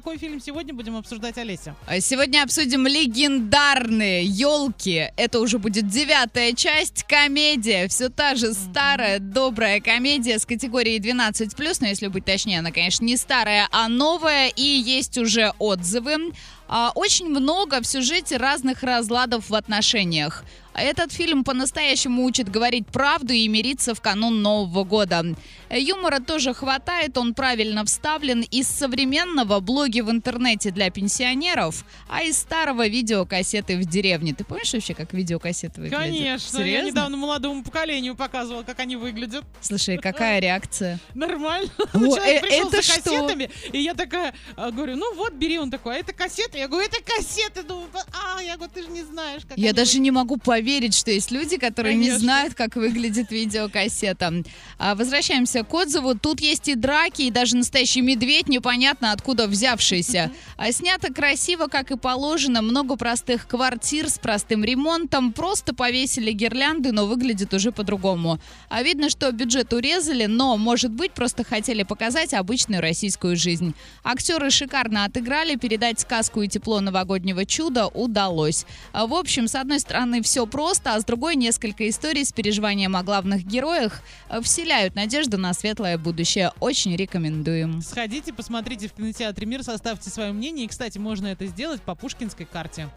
какой фильм сегодня будем обсуждать, Олеся? А Сегодня обсудим легендарные елки. Это уже будет девятая часть. Комедия. Все та же старая, добрая комедия с категорией 12. Но если быть точнее, она, конечно, не старая, а новая. И есть уже отзывы. А, Очень много в сюжете разных разладов в отношениях. Этот фильм по-настоящему учит говорить правду и мириться в канун Нового года. Юмора тоже хватает, он правильно вставлен из современного блоги в интернете для пенсионеров, а из старого видеокассеты в деревне. Ты помнишь вообще, как видеокассеты выглядят? Конечно. Я Серьезно? недавно молодому поколению показывала, как они выглядят. Слушай, какая реакция? Нормально. О, Человек э, пришел это за что? кассетами, и я такая а, говорю, ну вот, бери. Он такой, а это кассеты? Я говорю, это кассеты. Думаю, а, я говорю, ты же не знаешь, как Я даже не могу поверить, что есть люди, которые не Конечно. знают, как выглядит видеокассета. А, возвращаемся к отзыву. Тут есть и драки, и даже настоящий медведь, непонятно откуда взявшийся. А снято красиво, как и положено. Много простых квартир с простым ремонтом. Просто повесили гирлянды, но выглядит уже по-другому. А видно, что бюджет урезали, но, может быть, просто хотели показать обычную российскую жизнь. Актеры шикарно отыграли, передать сказку и тепло новогоднего чуда удалось. А, В общем, с одной стороны, все просто, а с другой несколько историй с переживанием о главных героях э, вселяют надежду на светлое будущее. Очень рекомендуем. Сходите, посмотрите в кинотеатре «Мир», составьте свое мнение. И, кстати, можно это сделать по пушкинской карте.